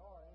door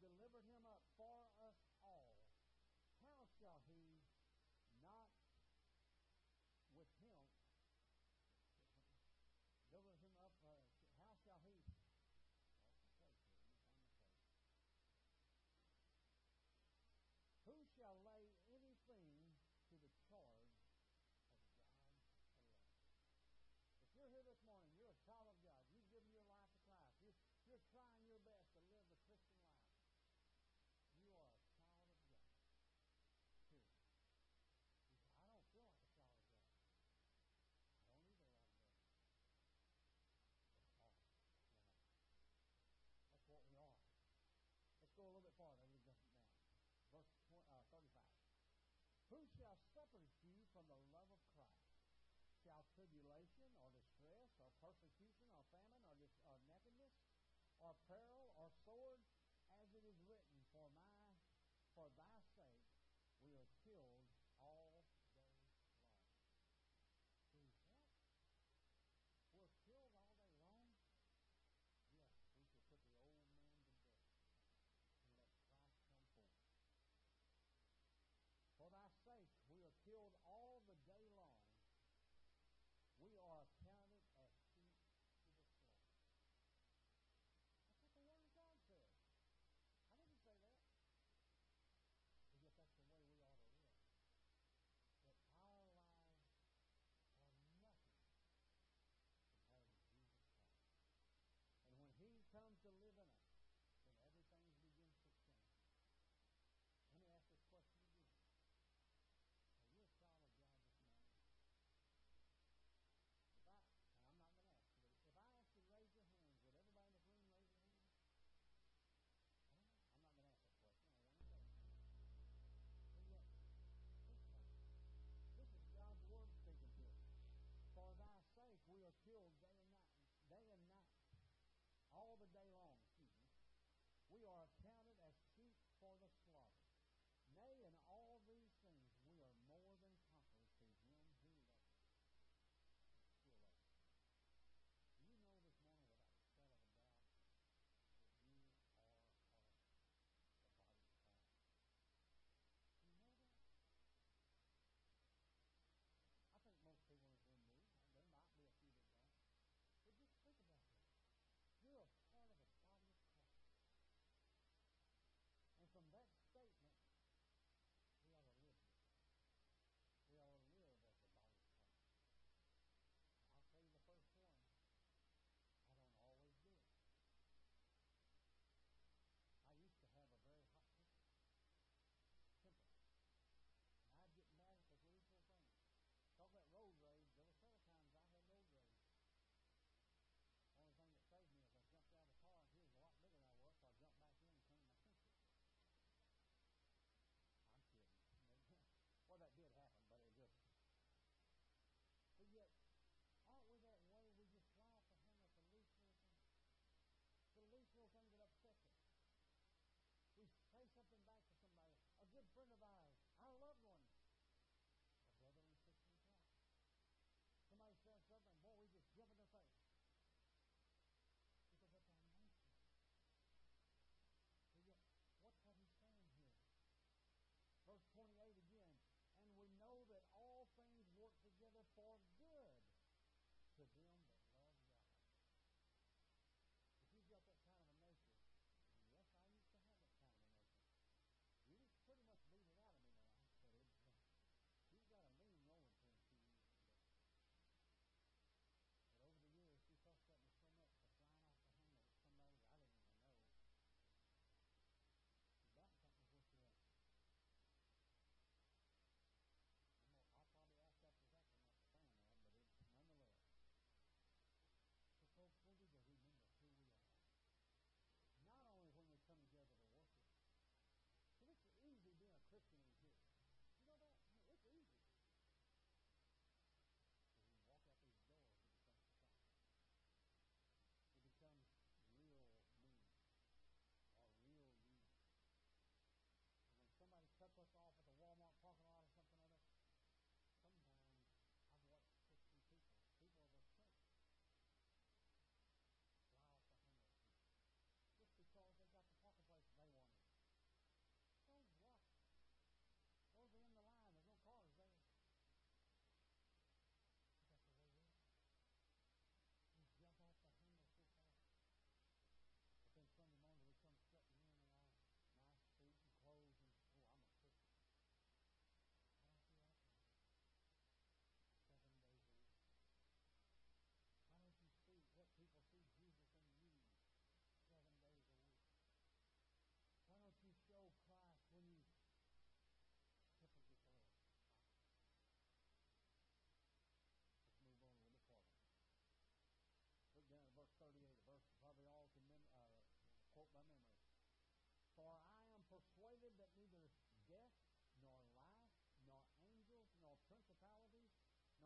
delivered him up far Shall separate you from the love of Christ? Shall tribulation or distress or persecution or famine or, dis- or nakedness or peril or sword? As it is written, For my for thy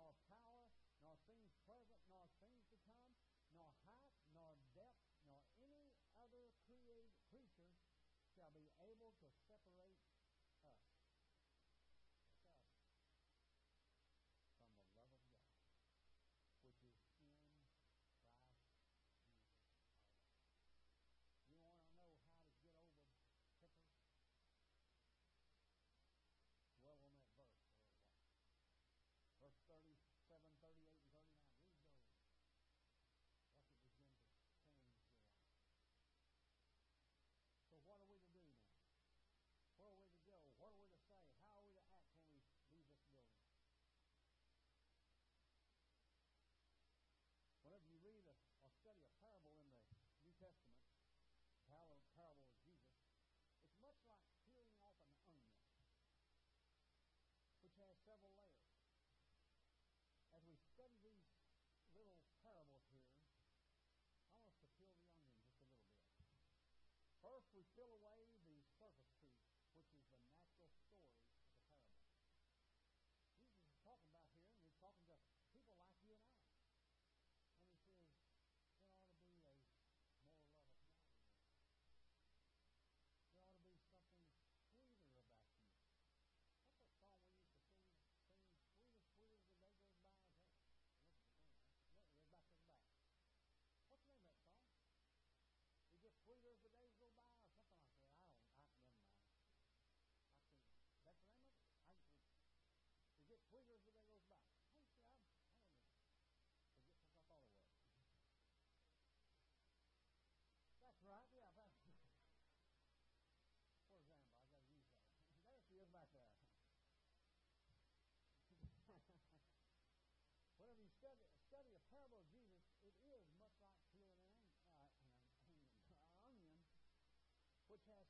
nor power, nor things present, nor things to come, nor height, nor depth, nor any other created creature shall be able to separate several layers. As we study these little parables here, I want us to peel the onion just a little bit. First, we peel away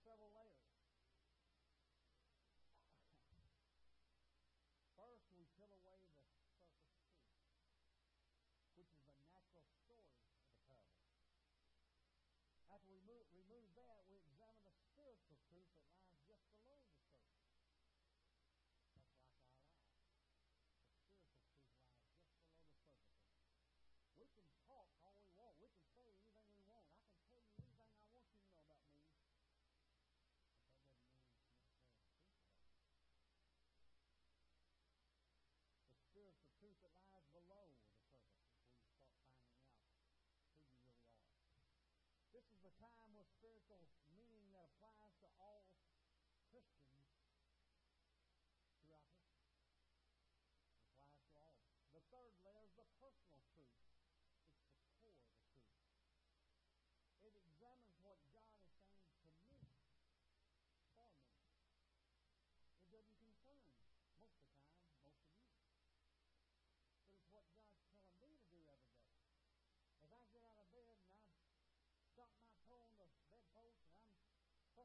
several layers. miracle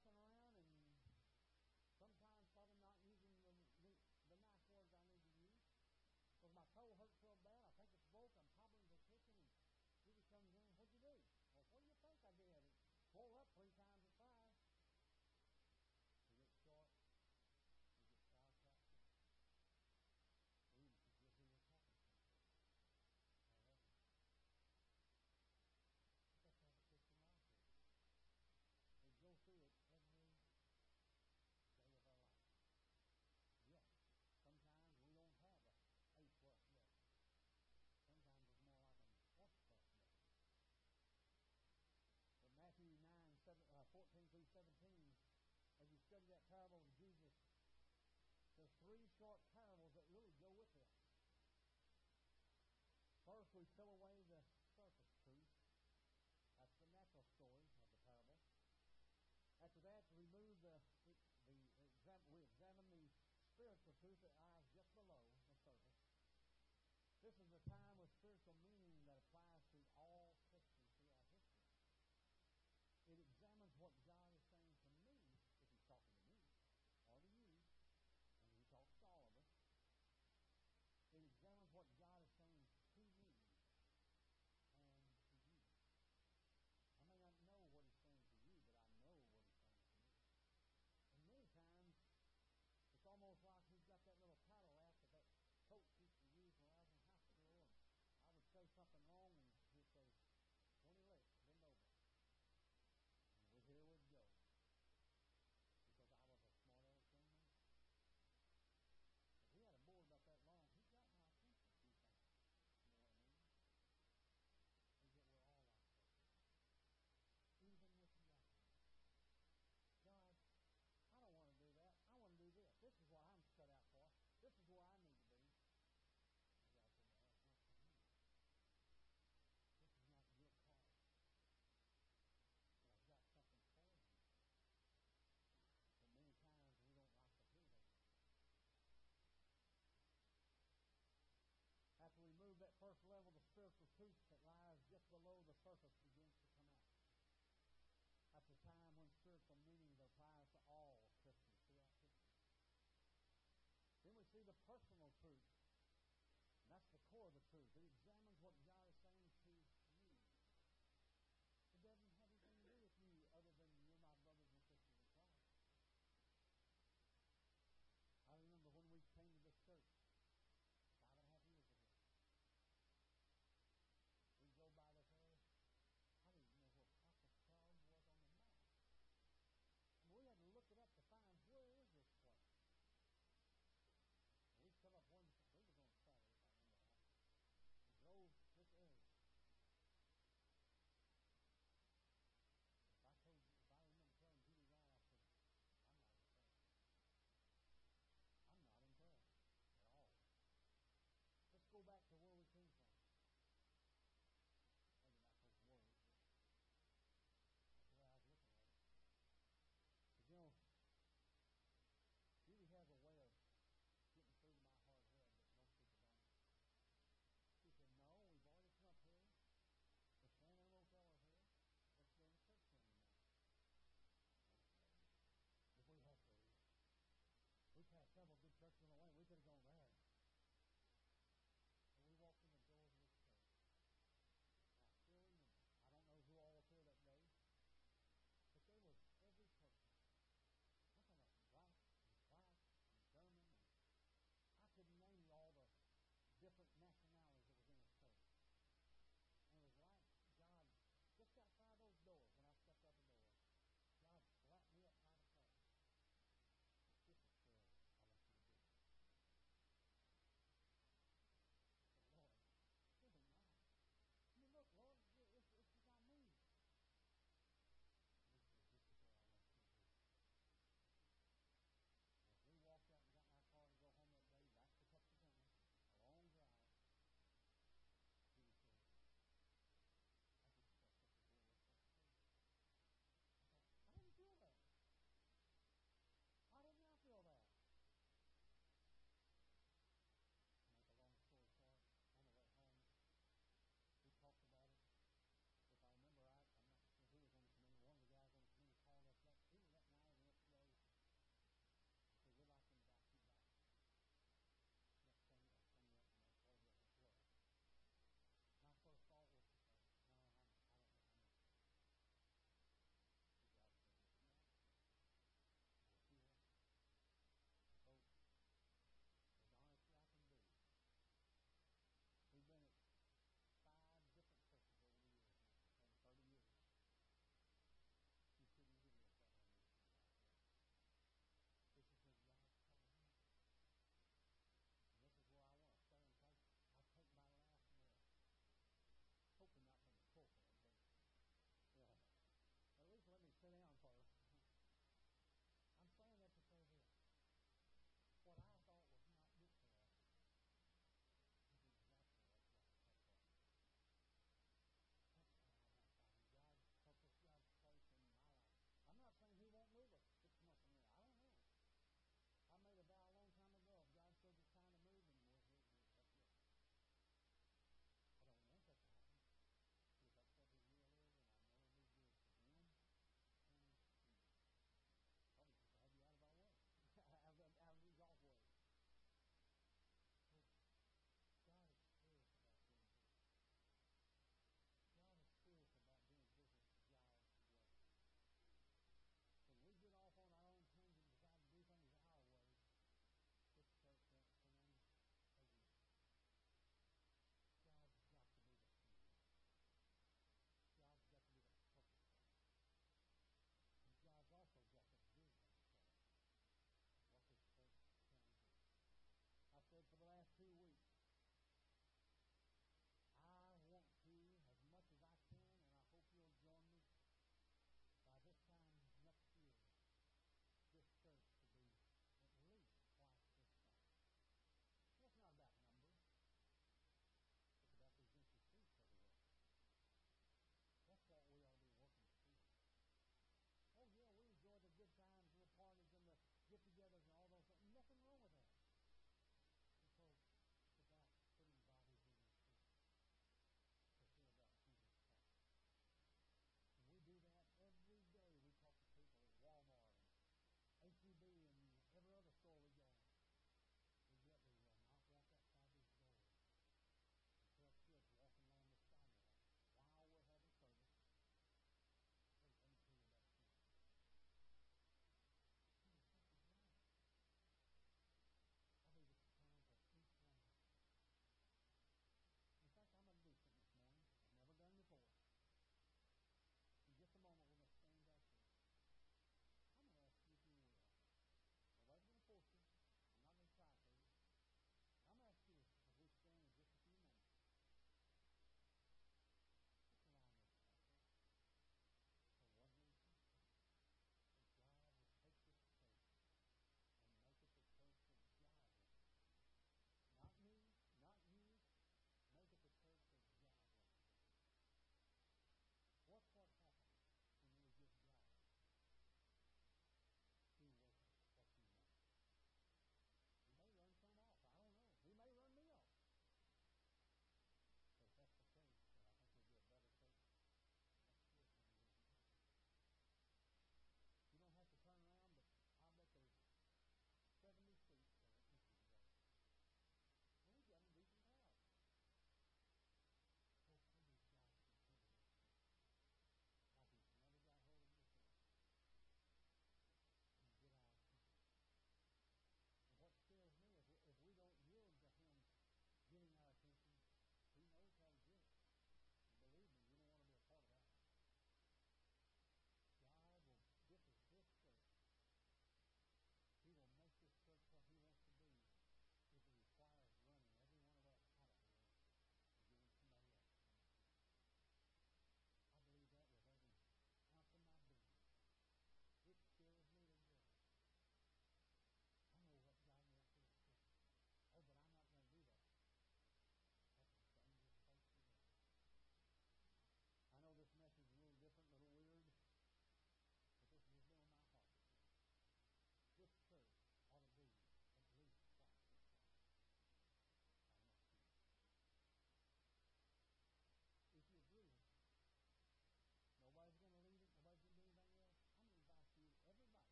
fussing around and sometimes probably not using the, the, the nice words I need to use. Because my toe hurts so bad, I think it's broke. I'm hobbling to kitchen, and just comes in, what'd you do? Well, what do you think I did? It tore up three times. short parables that really go with it. First, we peel away the surface truth. That's the natural story of the parable. After that, we remove the, the, the exam, we examine the spiritual truth that lies just below the surface. This is the time of spiritual meaning purpose begins to come out. That's a time when spiritual meaning applies to all Christians throughout history. Then we see the personal truth. And that's the core of the truth. It examines what God